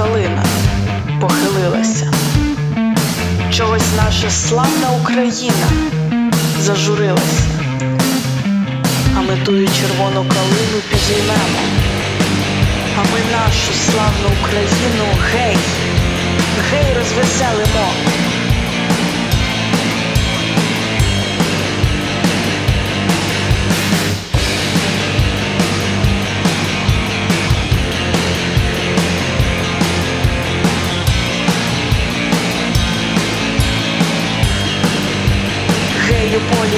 калина похилилася. Чогось наша славна Україна зажурилася, а ми тую червону калину підіймемо, а ми нашу славну Україну гей, гей розвеселимо.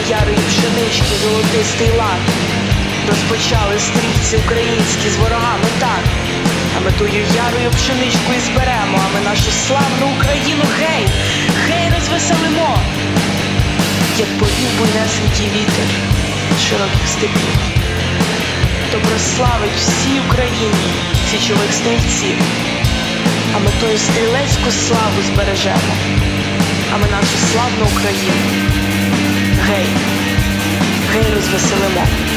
Ярої пшенички, золотистий лад. Розпочали стрільці українські з ворогами так. А ми тую ярою пшеничку і зберемо, а ми нашу славну Україну гей, гей розвеселимо. Як повів буйнесенький вітер широких степів, то прославить всій Україні січових стрільців. А ми тою стрілецьку славу збережемо, а ми нашу славну Україну. Rei, reinos você me move.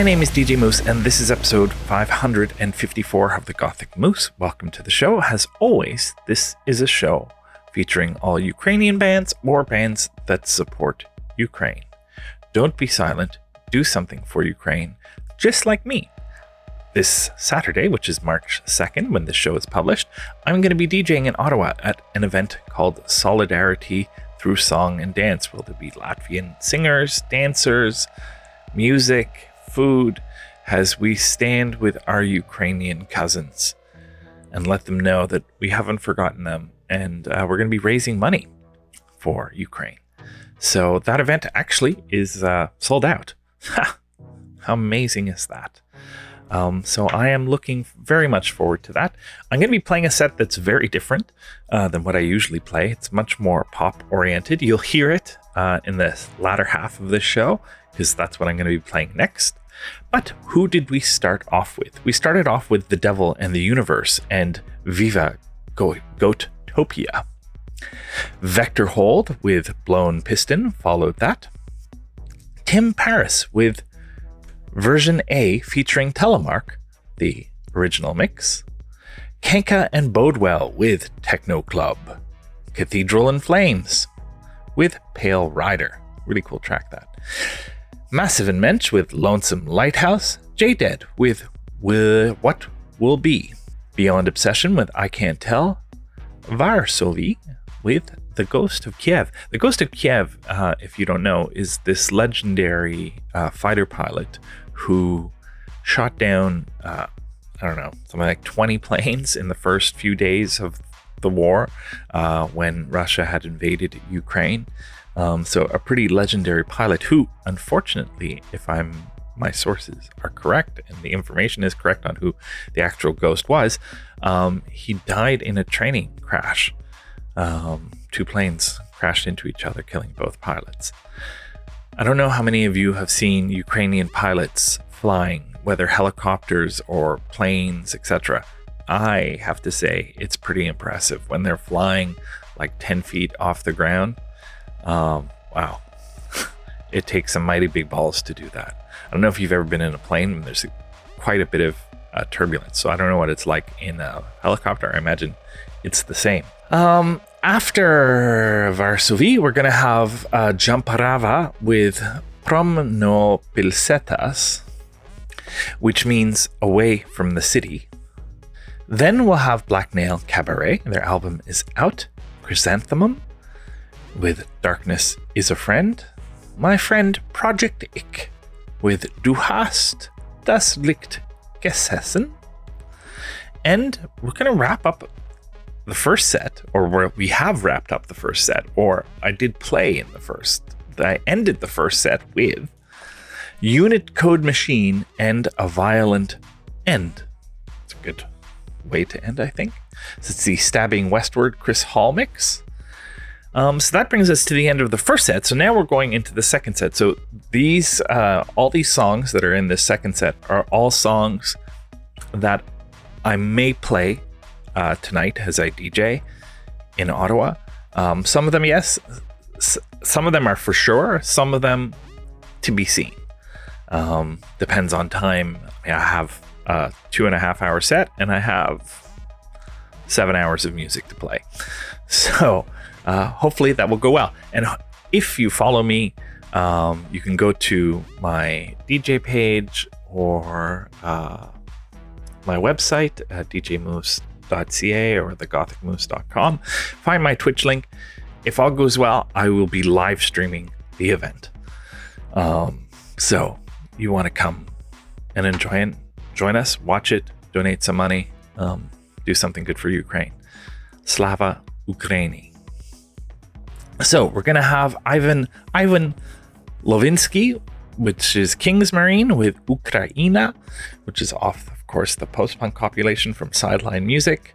My name is DJ Moose, and this is episode 554 of the Gothic Moose. Welcome to the show. As always, this is a show featuring all Ukrainian bands or bands that support Ukraine. Don't be silent, do something for Ukraine, just like me. This Saturday, which is March 2nd, when this show is published, I'm going to be DJing in Ottawa at an event called Solidarity Through Song and Dance. Will there be Latvian singers, dancers, music, food, as we stand with our Ukrainian cousins and let them know that we haven't forgotten them and uh, we're going to be raising money for Ukraine. So that event actually is uh, sold out. How amazing is that? Um, so I am looking very much forward to that. I'm going to be playing a set that's very different uh, than what I usually play. It's much more pop oriented. You'll hear it uh, in the latter half of this show because that's what I'm going to be playing next. But who did we start off with? We started off with The Devil and the Universe and Viva Go- Goatopia. Vector Hold with Blown Piston followed that. Tim Paris with version A featuring Telemark, the original mix. Kenka and Bodewell with Techno Club. Cathedral in Flames with Pale Rider. Really cool track that. Massiv in Mensch with Lonesome Lighthouse. J Dead with Wi- What Will Be. Beyond Obsession with I Can't Tell. Varsovi with The Ghost of Kiev. The Ghost of Kiev, uh, if you don't know, is this legendary uh, fighter pilot who shot down, uh, I don't know, something like 20 planes in the first few days of the war uh, when Russia had invaded Ukraine. Um, so a pretty legendary pilot who, unfortunately, if I'm my sources are correct and the information is correct on who the actual ghost was, um, he died in a training crash. Um, two planes crashed into each other, killing both pilots. I don't know how many of you have seen Ukrainian pilots flying, whether helicopters or planes, etc. I have to say, it's pretty impressive when they're flying like 10 feet off the ground. Um, wow. it takes some mighty big balls to do that. I don't know if you've ever been in a plane, there's quite a bit of uh, turbulence. So I don't know what it's like in a helicopter. I imagine it's the same. Um, after Varsovie, we're going to have uh, Jumprava with Promno Pilsetas, which means away from the city. Then we'll have Black Nail Cabaret. Their album is out. Chrysanthemum with Darkness is a Friend. My friend Projekt Ick with Du hast das Licht gesessen. And we're going to wrap up the first set, or we have wrapped up the first set, or I did play in the first. I ended the first set with Unit Code Machine and a Violent End. It's a good way to end, I think. So it's the Stabbing Westward Chris Hall mix. Um, so that brings us to the end of the first set. So now we're going into the second set. So these, uh, all these songs that are in this second set are all songs that I may play uh, tonight as I DJ in Ottawa. Um, some of them, yes. S- some of them are for sure. Some of them to be seen. Um, depends on time. I, mean, I have a two and a half hour set, and I have seven hours of music to play. So uh, hopefully that will go well. And if you follow me, um, you can go to my DJ page or uh, my website at djmoose.ca or thegothicmoose.com. Find my Twitch link. If all goes well, I will be live streaming the event. Um, so you want to come and enjoy it, join us, watch it, donate some money, um, do something good for Ukraine. Slava Ukraini. So we're gonna have Ivan Ivan Lovinsky, which is King's Marine with Ukraina, which is off, of course, the post-punk compilation from Sideline Music.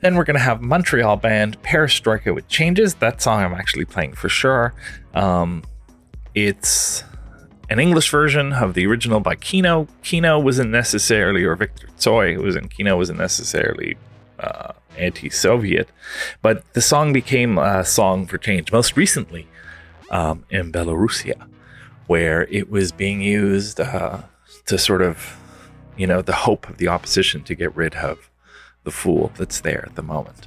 Then we're gonna have Montreal band Perestroika with Changes. That song I'm actually playing for sure. Um, it's an English version of the original by Kino. Kino wasn't necessarily, or Victor Tsoi who was in Kino wasn't necessarily uh, anti-Soviet, but the song became a song for change. Most recently, um, in Belarusia, where it was being used uh, to sort of, you know, the hope of the opposition to get rid of the fool that's there at the moment.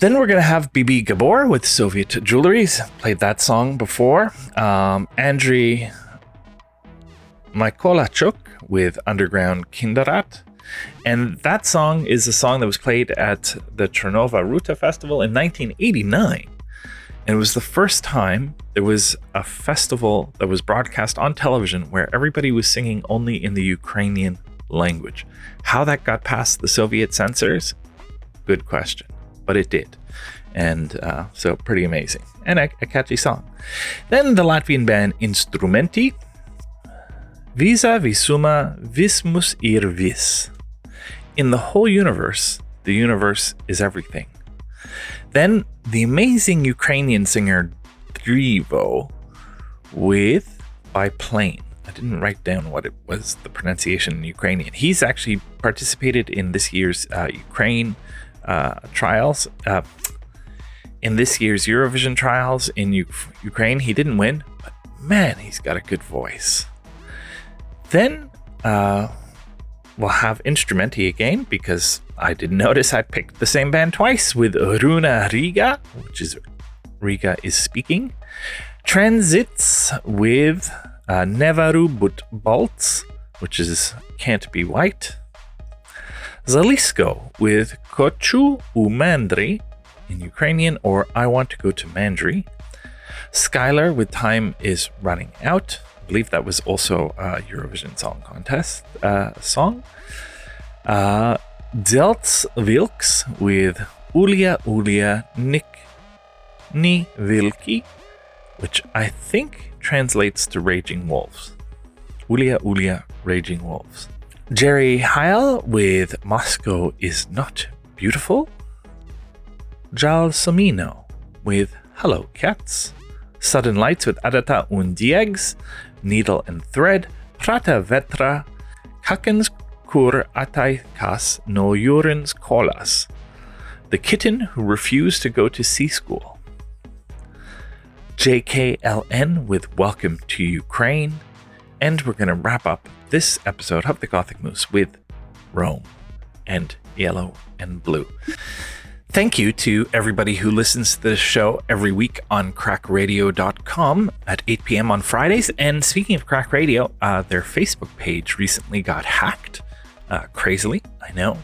Then we're going to have Bibi Gabor with Soviet Jewelries. Played that song before. Um, Andriy Mykolaichuk with Underground Kindrat. And that song is a song that was played at the Chervona Ruta Festival in 1989. And it was the first time there was a festival that was broadcast on television where everybody was singing only in the Ukrainian language. How that got past the Soviet censors? Good question. But it did. And uh, so pretty amazing. And a, a catchy song. Then the Latvian band Instrumenti. Visa visuma vismus ir vis. In the whole universe, the universe is everything. Then the amazing Ukrainian singer Drevo with Biplane. I didn't write down what it was, the pronunciation in Ukrainian. He's actually participated in this year's uh, Ukraine uh, trials. Uh, in this year's Eurovision trials in U- Ukraine, he didn't win, but man, he's got a good voice. Then uh, we'll have Instrumenti again because I didn't notice I picked the same band twice with Runa Riga, which is Riga is speaking. Transits with uh, Nevaru But Bolts, which is Can't Be White. Zalisko with Kochu Umandri in Ukrainian, or I Want to Go to Mandri. Skylerr with Time is Running Out. I believe that was also a Eurovision Song Contest uh, song. Uh, Dzelzs Vilks with Ulia Ulia Nick Ni Vilki, which I think translates to Raging Wolves. Ulia Ulia Raging Wolves. Jerry Heil with Moscow is Not Beautiful. Jal Somino with Hello Cats. Sudden Lights with Adata und Diegs. Needle and Thread. Prāta Vētra. Kakens kur atai kas no urins kolas. The kitten who refused to go to sea school. JKLN with Welcome to Ukraine. And we're going to wrap up this episode of the Gothic Moose with Rome and Yellow and Blue. Thank you to everybody who listens to this show every week on crackradio.com at 8 p.m. on Fridays. And speaking of Crack Radio, uh, their Facebook page recently got hacked uh, crazily. I know.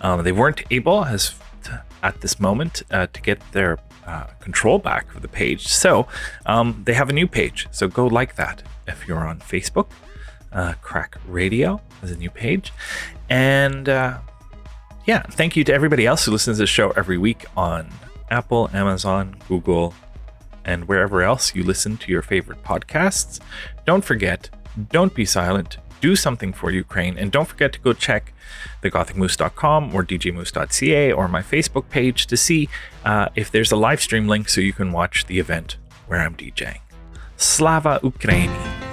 Um, they weren't able, as to, at this moment, uh, to get their uh, control back of the page. So um, they have a new page. So go like that if you're on Facebook. Uh, Crack Radio is a new page. And uh, yeah, thank you to everybody else who listens to the show every week on Apple, Amazon, Google, and wherever else you listen to your favorite podcasts. Don't forget, don't be silent. Do something for Ukraine. And don't forget to go check thegothicmoose.com or djmoose.ca or my Facebook page to see uh, if there's a live stream link so you can watch the event where I'm DJing. Slava Ukraini.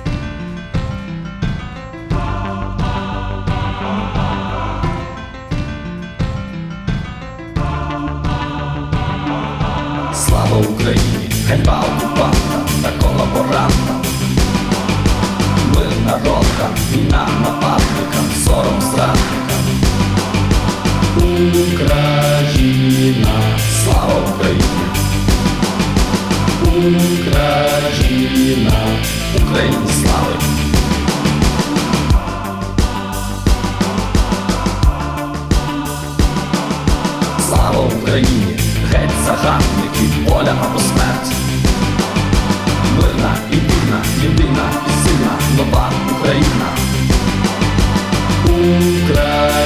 Слава Україні, ганьба окупанта та колаборанта. Ми народка, війна нападникам, сором зрадникам. Україна, слава Україні. Україна, Україні слава. Слава Україні, геть загарбників, воля або смерть. Мирна і вільна, єдина і сильна, нова Україна. Україна,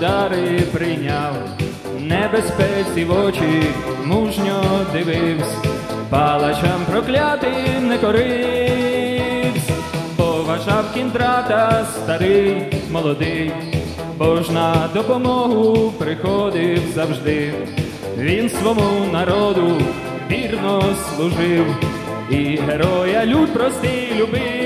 удари прийняв, небезпеці в очі мужньо дивився, палачам проклятим не коривсь, поважав кіндрата старий, молодий, бо ж на допомогу приходив завжди. Він свому народу вірно служив, і героя люд простий любив.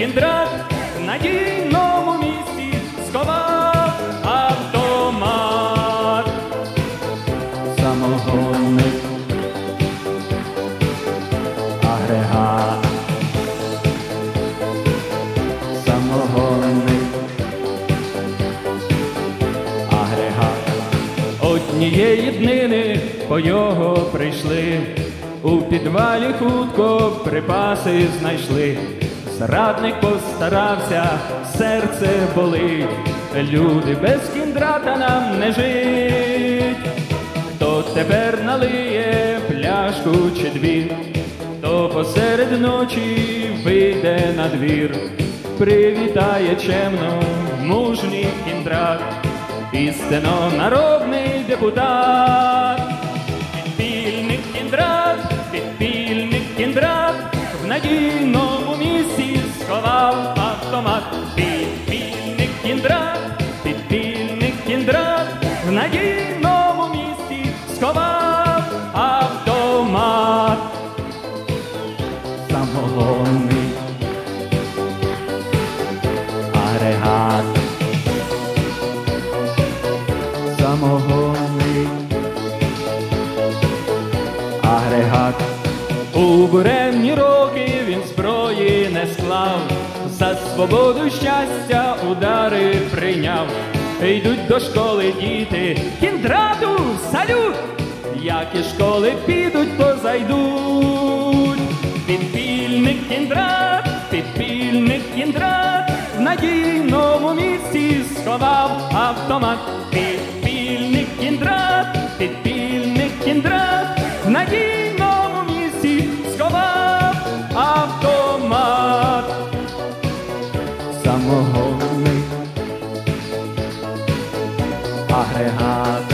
Кіндрат, в надійному місці сховав автомат. Самогонник агрегат, самогонний агрегат. Однієї днини по його прийшли, у підвалі хутко припаси знайшли. Зрадник постарався, серце болить, люди без кіндрата нам не жить. Хто тепер налиє пляшку чи дві, то посеред ночі вийде на двір, привітає чемно мужній кіндрат, істинно народний депутат, підпільник кіндрат, підпільник кіндрат, в надійному надійному місці сховав автомат. Самогонний агрегат. Самогонний агрегат. У буремні роки він зброї не склав, за свободу щастя удари прийняв. Йдуть до школи діти, кіндрату салют, як і школи підуть, то зайдуть. Підпільник кіндрат, підпільник кіндрат, в надійному місці сховав автомат. 系一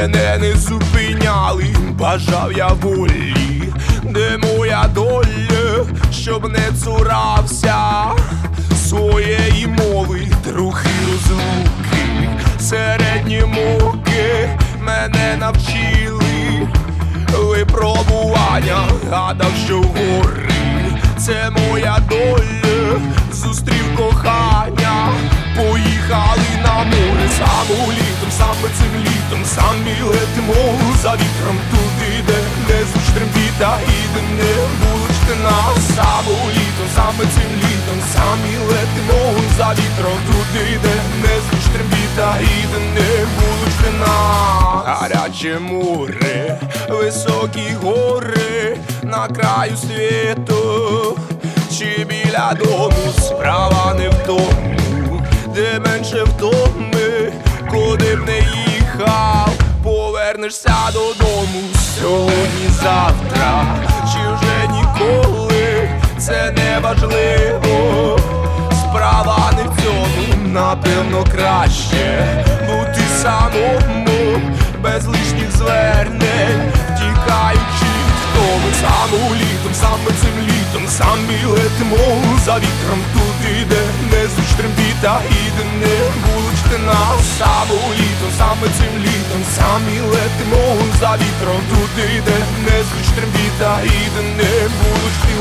мене не зупиняли, бажав я волі, де моя доля, щоб не цурався? Своєї мови, трохи розлуки, середні муки мене навчили. Випробування, гадав, що гори, це моя доля, зустрів кохання, поїхали на море, саме літом, саме цим літом, самі летимо за вітром. Туди, де не звуч трембіта і де не булочте нас, саме літом, саме цим літом, самі летимо за вітром. Туди, де не звуч трембіта і де не булочте нас, гаряче море, високі гори на краю світу, чи біля дому? Справа не в тому, де менше втоми, куди б не їхав, повернешся додому. Сьогодні, завтра, чи вже ніколи, це не важливо. Справа не в цьому, напевно, краще бути самому, без лишніх звернень, тікаючи від втоми саме літом, саме цим літом, самі летимо за вітром. Туди, де звуч трембіта і де не булочте нас саме літом, саме цим літом, самі летимо за вітром туди, де не звуч трембіта і де не булочте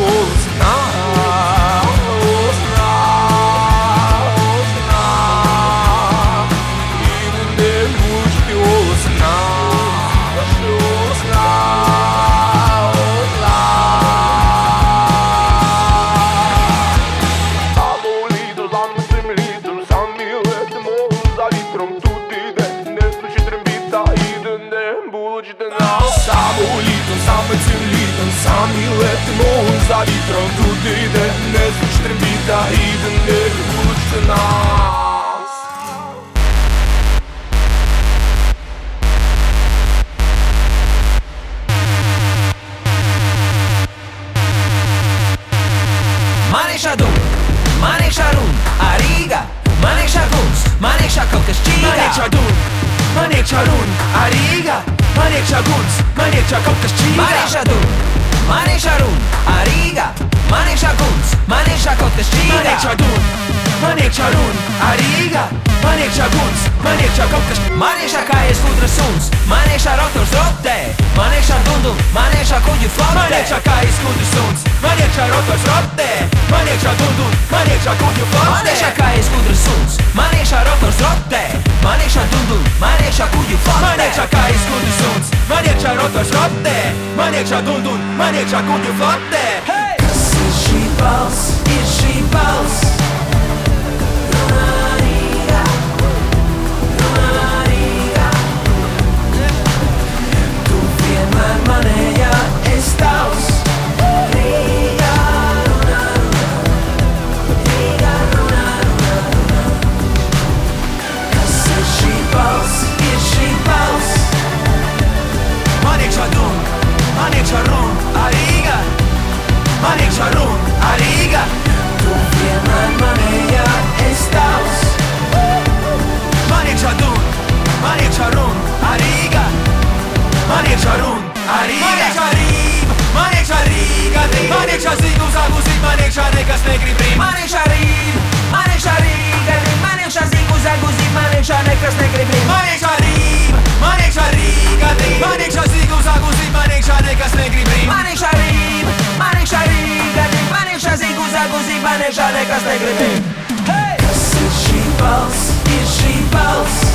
Sam letimo za vitrom Tudi ide ne zvuč trepita Idem ne vučte nas Manek šadu, manek šarun Ariga, manek šaguns Manek šakov kaščiga Manek šadun man iekšā runa, ar Rīgā, man iekšā guns, man iekšā kaut kas čīgā. Man iekšā dūna, man iekšā runa, ar Rīgā, man iekšā guns, man iekšā kaut kas čīgā. Man iekšā dūna, man iekšā runa, ar Rīgā, man iekšā guns, man iekšā kaut kas čīgā. Man iekšā kājas gudra suns, man iekšā rotors rotē, man iekšā dundu, man iekšā kuģu flotē. Man iekšā kājas gudra suns, man iekšā rotors rotē, man iekšā dundu, man iekšā kuģu flotē. Man iekšā kājas gudra suns, man iekšā rotors rotē, man iekšā dundu, man iekšā iekšā kuģi flotē Man iekšā kājas kuģi suns Man iekšā rotors rotē Man iekšā dundun Man iekšā kuģi flotē hey! Kas ir šī balss? Ir šī balss? Man iekšā rum, arīga Tu vienmēr manējā es tavs Man iekšā dum, man iekšā rum, arīga Man iekšā rum, arīga Man iekšā rība, man iekšā rīga Man iekšā zīgu, zāgu zīg, man iekšā nekas negrib rīt. Man iekšā rība, man iekšā rīga Man iekšā zīgu, zāgu zīg, man iekšā nekas negrib rīt. Man iekšā rība, man iekšā rīga Man iekšā zīgu, zāgu zīg, man iekšā nekas negrib rīt Man iekšā rība, man iekšā rīga Man iekšā zīgu, zāgu zīg, man iekšā nekas negrib rīt Kas ir šī balss, ir šī balss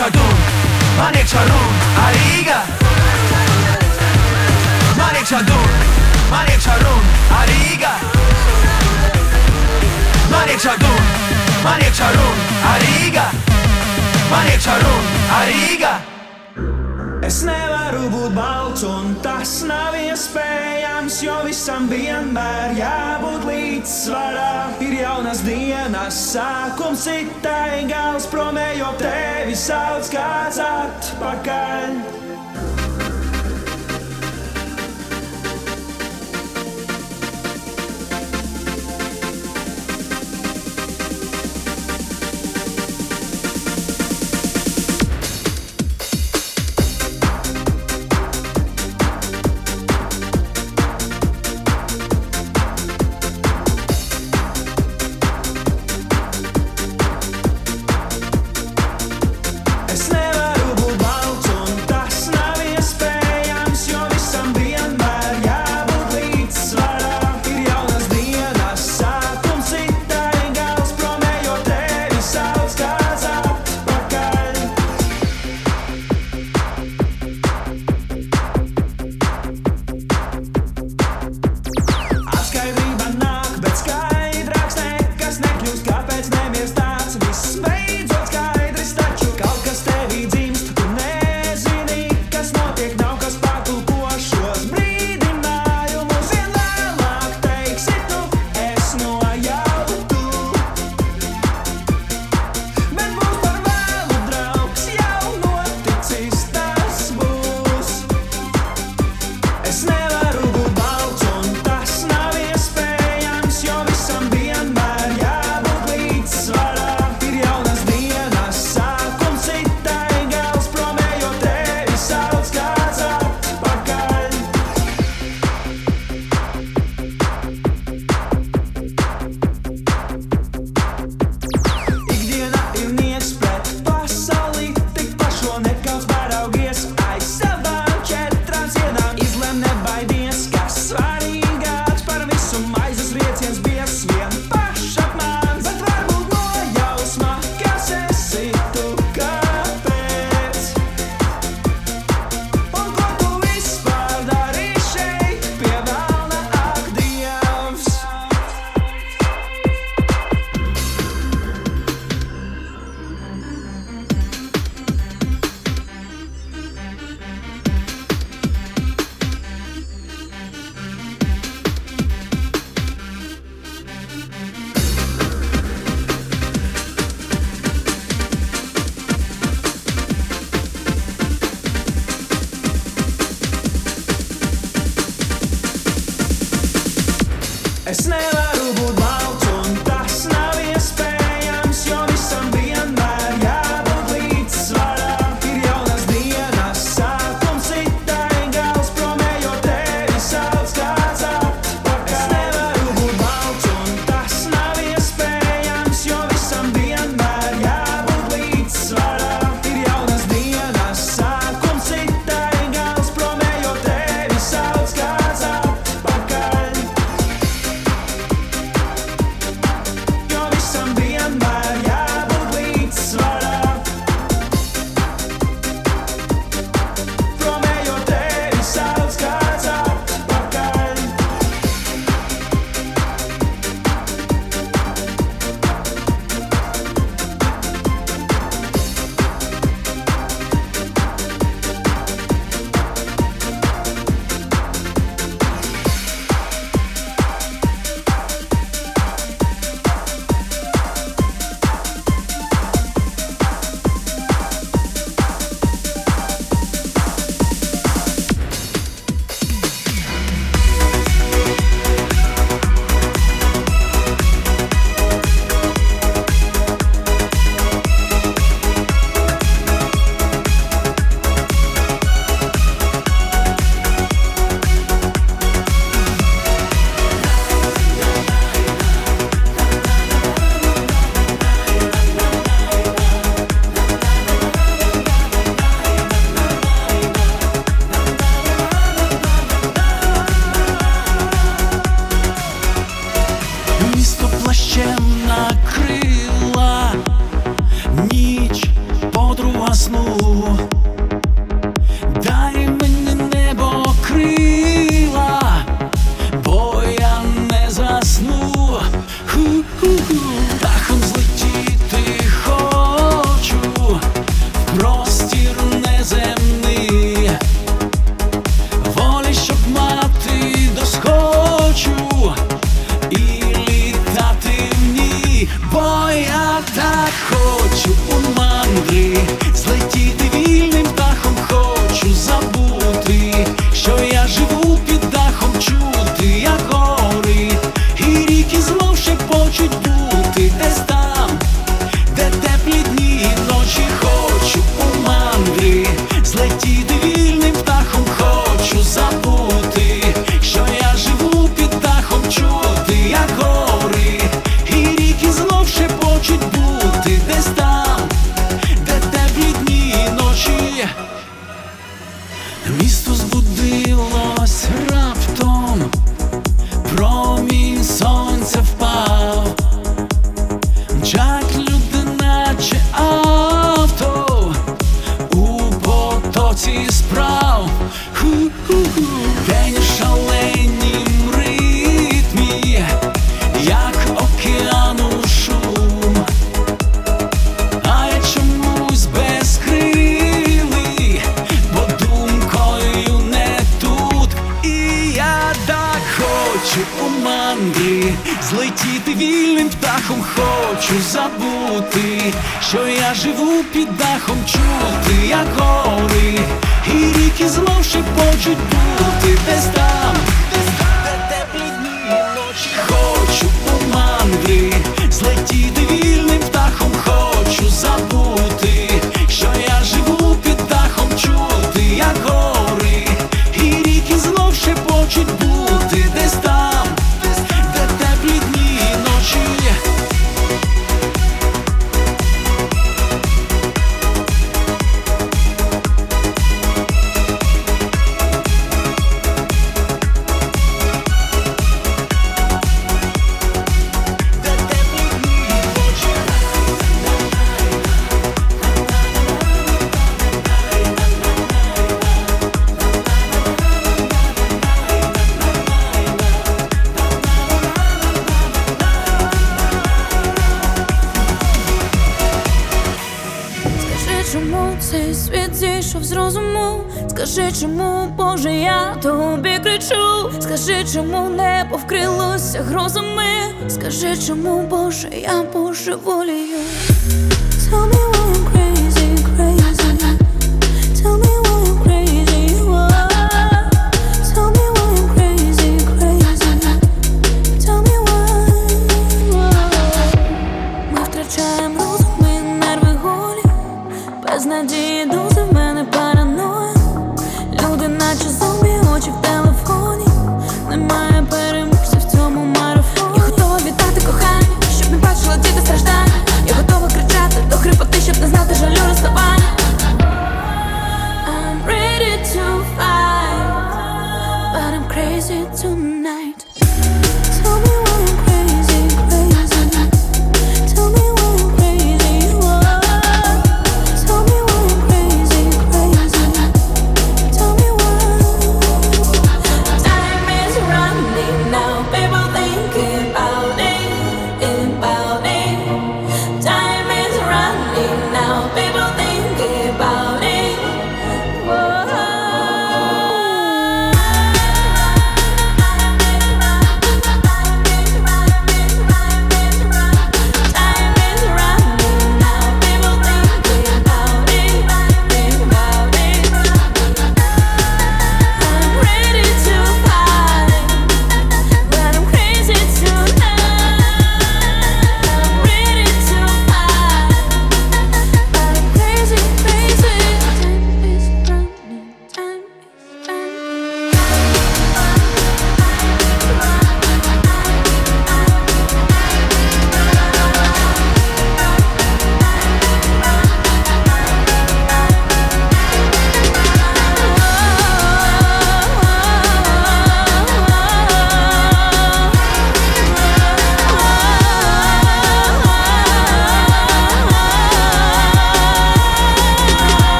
Manekşadun, Manekşarun, Ariga. Manekşadun, Manekşarun, Ariga. Manekşadun, Manekşarun, Ariga. Manekşarun, Ariga. Es nevaru būt balts, un tas nav iespējams, jo visam vienmēr jābūt līdzsvarā. Ir jaunas dienas, sākums citai gals, promējo tevi sauc kāds atpakaļ.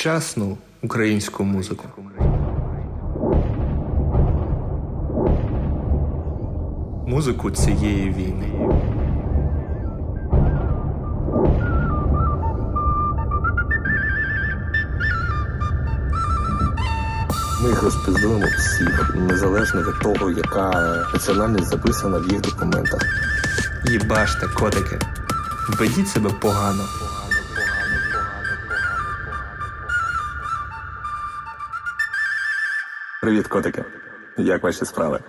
сучасну українську музику. Музику цієї війни. Ми їх розпізнуємо всіх, незалежно від того, яка національність записана в їх документах. Їбаште, котики, ведіть себе погано. Привіт, котики. Як ваші справи?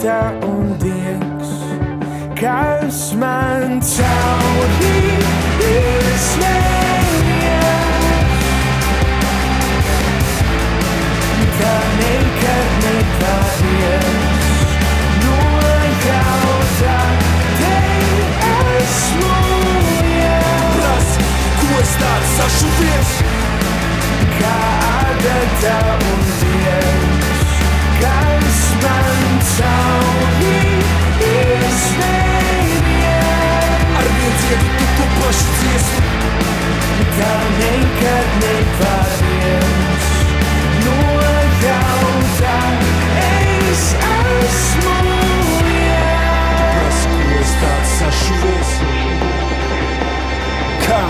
balta un diegs, kas man cauri izsmēja. Tā nekad nepāries, nojautā, te esmu Kas tāds sašu vies? Kā adata un droši ciest, kā nekad nepārviens. Nojautā, es esmu liels. Kas, ko es tāds sašuvies? Kā?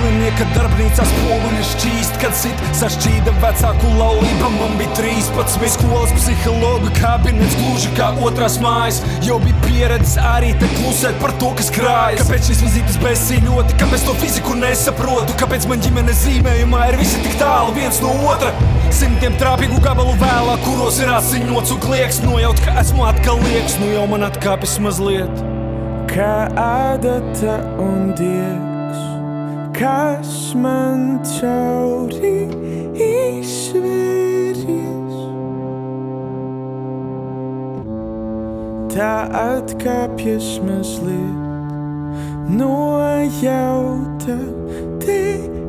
Stiklinieka darbnīcā spoguli šķīst, kad sit sašķīda vecāku laulība. Man bija 13, skolas psihologa kabinets, gluži kā otrās mājas. Jau bija pieredze arī te klusēt par to, kas krājas. Kāpēc šīs vizītes bezsīļoti, kāpēc to fiziku nesaprotu, kāpēc man ģimenes zīmējumā ir visi tik tālu viens no otra. Simtiem trāpīgu gabalu vēlāk, kuros ir asiņots un klieks, nojaut, ka esmu atkal liekas, nu jau man atkāpjas mazliet. Kā adata un diegs, Kasmantjári í Sverigis Það aðkapjast með slitt Nú að hjáta þig.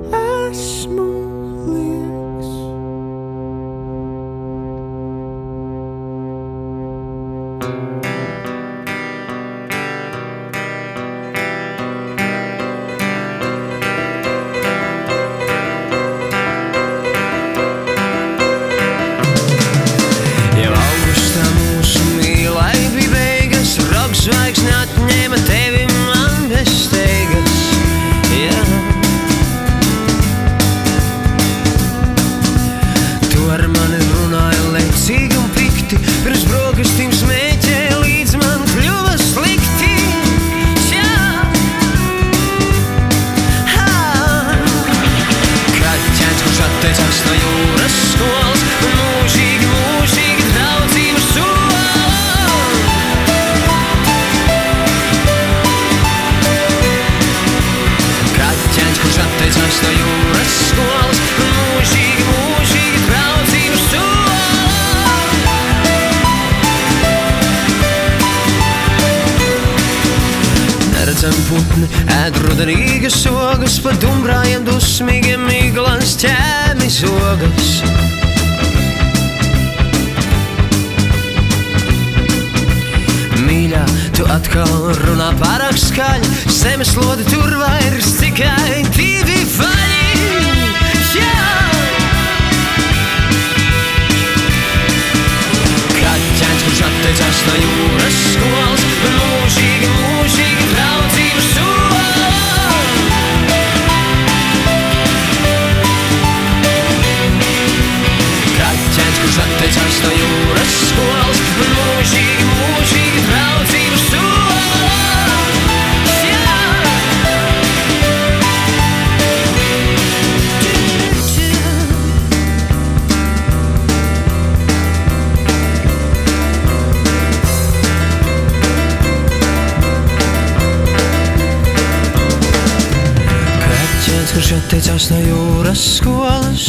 Atteicās no jūras skolas.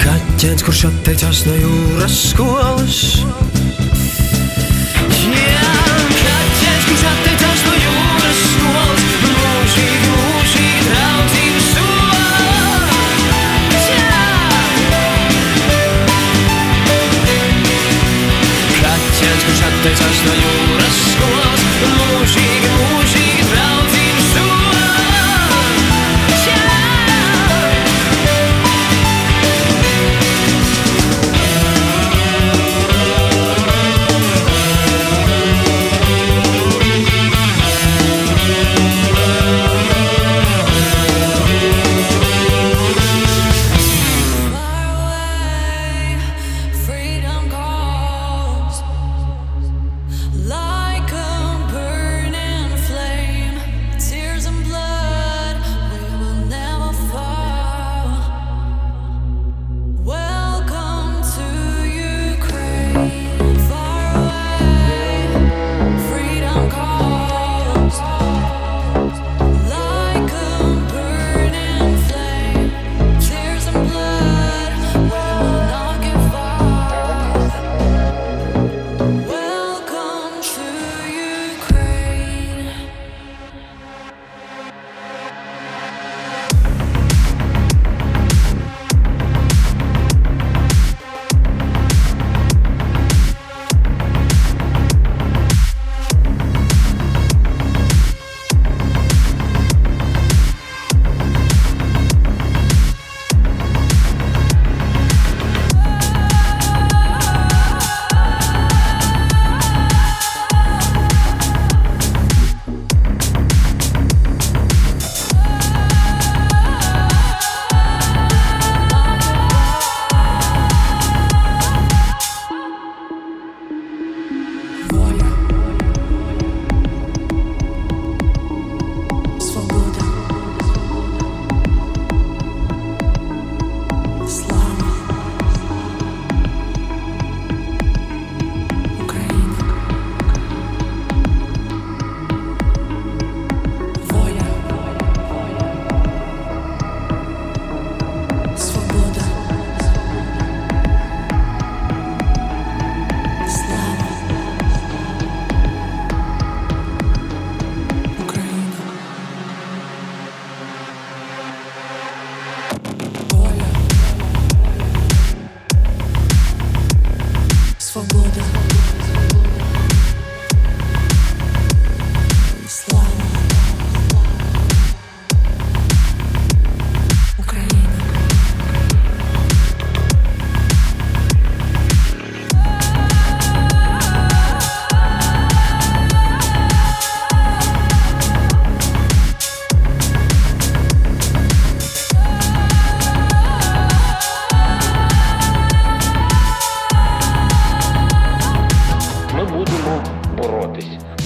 Kaķēns, kurš atteicās no jūras skolas. Jā, kaķēns, kurš atteicās no jūras skolas. Mūžīgi, mūžīgi draudzību sola. Jā. Kaķēns, kurš atteicās no jūras skolas. Mūžīgi, mūžīgi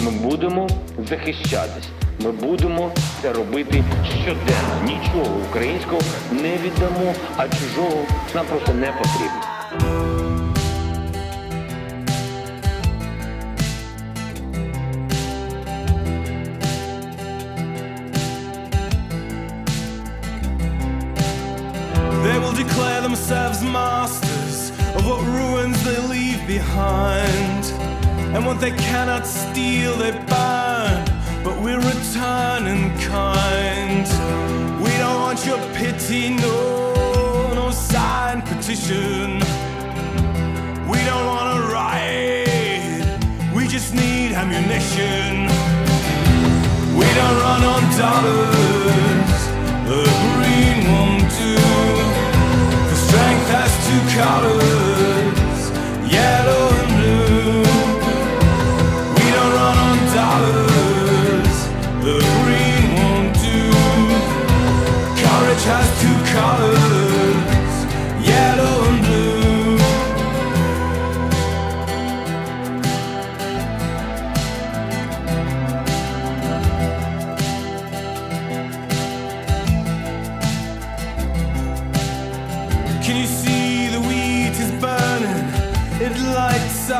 ми будемо захищатись, ми будемо це робити щоденно. Нічого українського не віддамо, а чужого нам просто не потрібно. Themselves masters of what ruins they leave behind. And what they cannot steal, they burn. But we return in kind. We don't want your pity, no, no signed petition. We don't want to riot, we just need ammunition. We don't run on dollars, the green won't do. The strength has two colors, yellow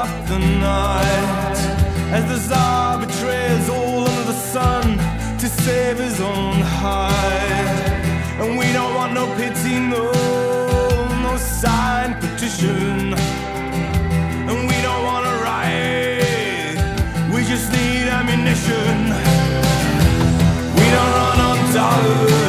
up the night as the Tsar betrays all under the sun to save his own hide. And we don't want no pity, no, no signed petition. And we don't want to riot, we just need ammunition. We don't run on dollars,